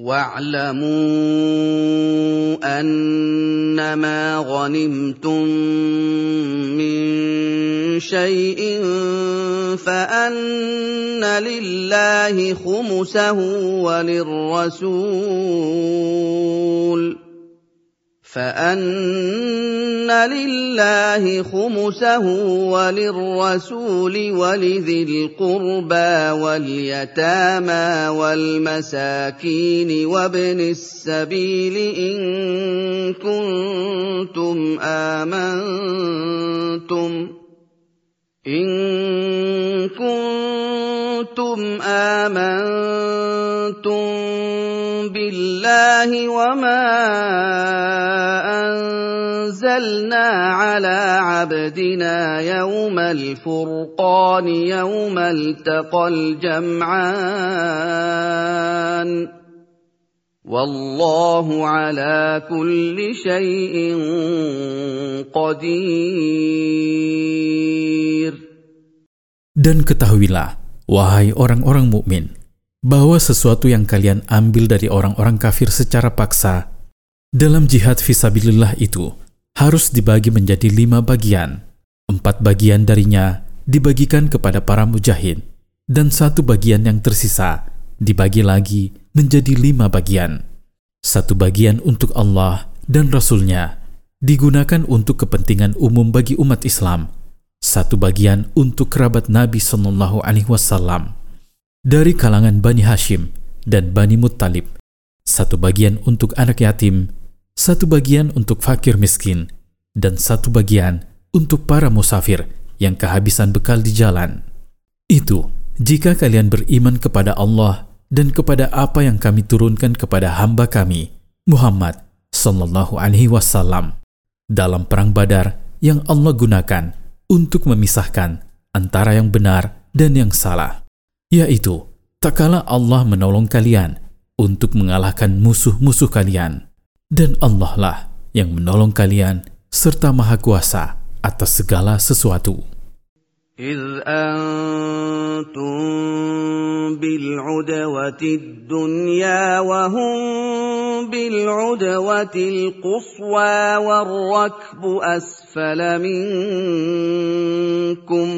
واعلموا أنما غنمتم من شيء فأن لله خمسه وللرسول فان لله خمسه وللرسول ولذي القربى واليتامى والمساكين وابن السبيل ان كنتم امنتم ان كنتم امنتم بالله وما انزلنا على عبدنا يوم الفرقان يوم التقى الجمعان والله على كل شيء قدير Dan ketahuilah, wahai orang-orang mukmin, bahwa sesuatu yang kalian ambil dari orang-orang kafir secara paksa dalam jihad visabilillah itu harus dibagi menjadi lima bagian. Empat bagian darinya dibagikan kepada para mujahid, dan satu bagian yang tersisa dibagi lagi menjadi lima bagian. Satu bagian untuk Allah dan Rasulnya digunakan untuk kepentingan umum bagi umat Islam. Satu bagian untuk kerabat Nabi Shallallahu Alaihi Wasallam dari kalangan Bani Hashim dan Bani Muttalib, satu bagian untuk anak yatim, satu bagian untuk fakir miskin, dan satu bagian untuk para musafir yang kehabisan bekal di jalan. Itu jika kalian beriman kepada Allah dan kepada apa yang kami turunkan kepada hamba kami, Muhammad Sallallahu Alaihi Wasallam, dalam perang Badar yang Allah gunakan untuk memisahkan antara yang benar dan yang salah yaitu tak kala Allah menolong kalian untuk mengalahkan musuh-musuh kalian dan Allah lah yang menolong kalian serta maha kuasa atas segala sesuatu. إذ أنتم بالعدوة الدنيا وهم بالعدوة القصوى والركب أسفل منكم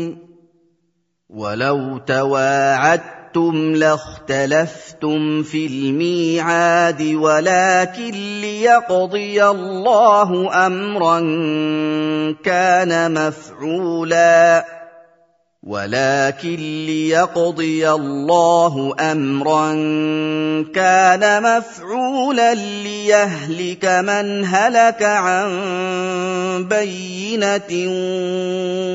ولو تواعدتم لاختلفتم في الميعاد ولكن ليقضي الله امرا كان مفعولا ولكن ليقضي الله أمرا كان مفعولا ليهلك من هلك عن بينة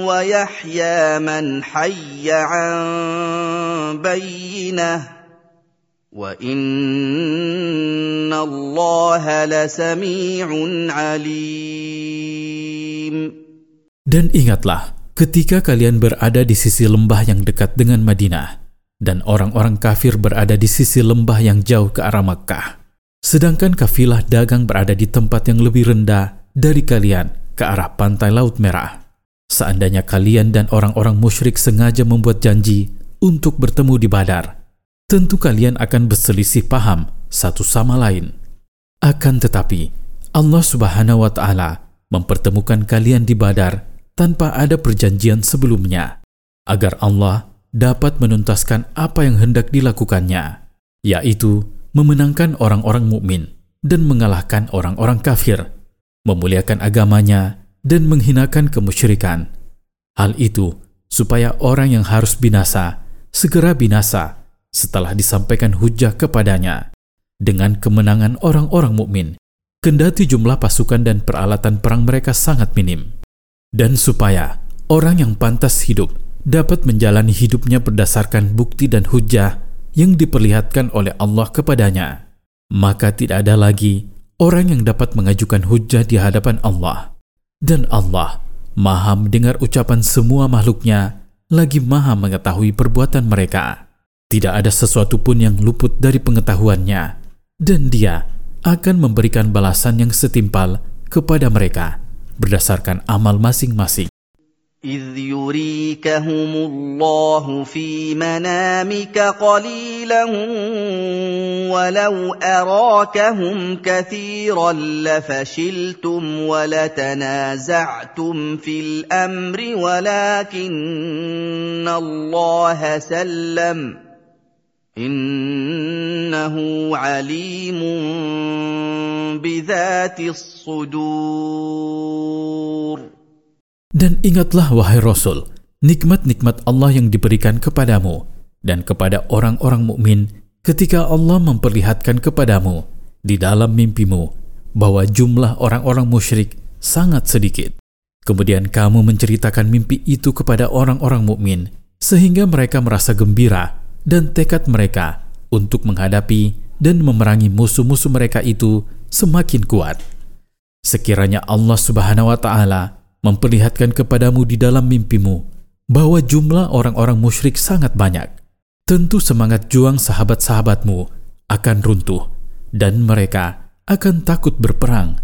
ويحيى من حي عن بينة. وإن الله لسميع عليم. Dan ingatlah ketika kalian berada di sisi lembah yang dekat dengan Madinah, dan orang-orang kafir berada di sisi lembah yang jauh ke arah Makkah, sedangkan kafilah dagang berada di tempat yang lebih rendah dari kalian ke arah pantai Laut Merah. Seandainya kalian dan orang-orang musyrik sengaja membuat janji untuk bertemu di Badar, tentu kalian akan berselisih paham satu sama lain. Akan tetapi, Allah Subhanahu wa Ta'ala mempertemukan kalian di Badar tanpa ada perjanjian sebelumnya, agar Allah dapat menuntaskan apa yang hendak dilakukannya, yaitu memenangkan orang-orang mukmin dan mengalahkan orang-orang kafir, memuliakan agamanya dan menghinakan kemusyrikan. Hal itu supaya orang yang harus binasa segera binasa setelah disampaikan hujah kepadanya dengan kemenangan orang-orang mukmin kendati jumlah pasukan dan peralatan perang mereka sangat minim dan supaya orang yang pantas hidup dapat menjalani hidupnya berdasarkan bukti dan hujah yang diperlihatkan oleh Allah kepadanya, maka tidak ada lagi orang yang dapat mengajukan hujah di hadapan Allah. Dan Allah maha mendengar ucapan semua makhluknya, lagi maha mengetahui perbuatan mereka. Tidak ada sesuatu pun yang luput dari pengetahuannya, dan dia akan memberikan balasan yang setimpal kepada mereka berdasarkan amal masing-masing. إذ يريكهم الله في منامك قليلا ولو اراكهم كثيرا لفشلتم ولتنازعتم في الامر ولكن الله سلم انه عليم بذات الصدور Dan ingatlah wahai Rasul, nikmat-nikmat Allah yang diberikan kepadamu dan kepada orang-orang mukmin ketika Allah memperlihatkan kepadamu di dalam mimpimu bahwa jumlah orang-orang musyrik sangat sedikit. Kemudian kamu menceritakan mimpi itu kepada orang-orang mukmin sehingga mereka merasa gembira dan tekad mereka untuk menghadapi dan memerangi musuh-musuh mereka itu semakin kuat. Sekiranya Allah Subhanahu wa taala memperlihatkan kepadamu di dalam mimpimu bahwa jumlah orang-orang musyrik sangat banyak, tentu semangat juang sahabat-sahabatmu akan runtuh dan mereka akan takut berperang.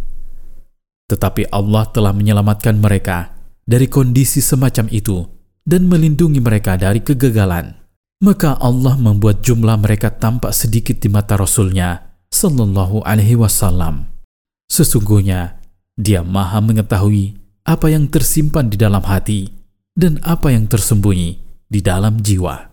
Tetapi Allah telah menyelamatkan mereka dari kondisi semacam itu dan melindungi mereka dari kegagalan. Maka Allah membuat jumlah mereka tampak sedikit di mata Rasulnya Sallallahu Alaihi Wasallam. Sesungguhnya Dia Maha mengetahui apa yang tersimpan di dalam hati dan apa yang tersembunyi di dalam jiwa.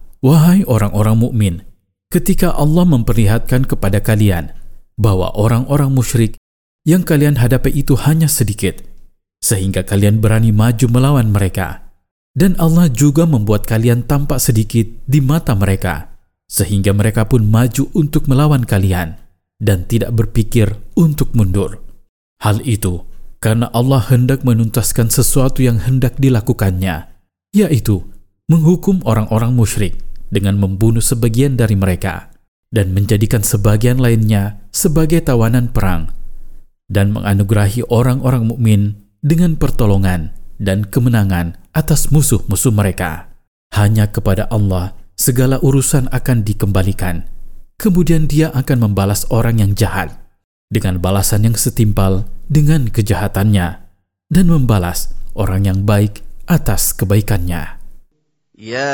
Wahai orang-orang mukmin, ketika Allah memperlihatkan kepada kalian bahwa orang-orang musyrik yang kalian hadapi itu hanya sedikit, sehingga kalian berani maju melawan mereka, dan Allah juga membuat kalian tampak sedikit di mata mereka, sehingga mereka pun maju untuk melawan kalian dan tidak berpikir untuk mundur. Hal itu karena Allah hendak menuntaskan sesuatu yang hendak dilakukannya, yaitu menghukum orang-orang musyrik dengan membunuh sebagian dari mereka dan menjadikan sebagian lainnya sebagai tawanan perang dan menganugerahi orang-orang mukmin dengan pertolongan dan kemenangan atas musuh-musuh mereka. Hanya kepada Allah segala urusan akan dikembalikan. Kemudian dia akan membalas orang yang jahat dengan balasan yang setimpal dengan kejahatannya dan membalas orang yang baik atas kebaikannya. يا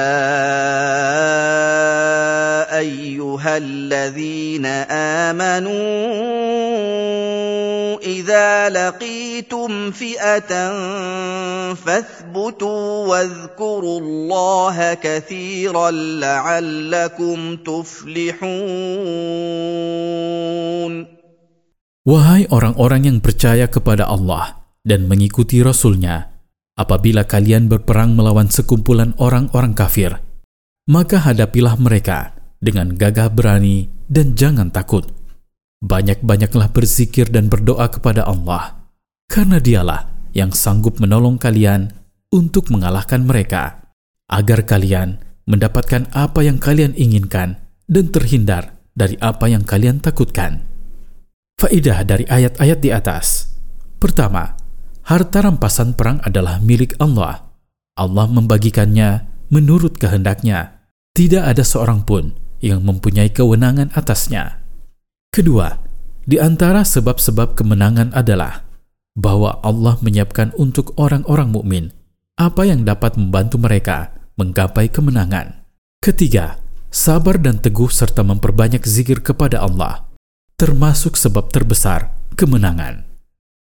ايها الذين امنوا اذا لقيتم فئه فاثبتوا واذكروا الله كثيرا لعلكم تفلحون. Wahai orang-orang yang percaya kepada Allah dan mengikuti Rasul-Nya, Apabila kalian berperang melawan sekumpulan orang-orang kafir, maka hadapilah mereka dengan gagah berani dan jangan takut. Banyak-banyaklah berzikir dan berdoa kepada Allah, karena Dialah yang sanggup menolong kalian untuk mengalahkan mereka, agar kalian mendapatkan apa yang kalian inginkan dan terhindar dari apa yang kalian takutkan. Faidah dari ayat-ayat di atas. Pertama, harta rampasan perang adalah milik Allah. Allah membagikannya menurut kehendaknya. Tidak ada seorang pun yang mempunyai kewenangan atasnya. Kedua, di antara sebab-sebab kemenangan adalah bahwa Allah menyiapkan untuk orang-orang mukmin apa yang dapat membantu mereka menggapai kemenangan. Ketiga, sabar dan teguh serta memperbanyak zikir kepada Allah termasuk sebab terbesar kemenangan.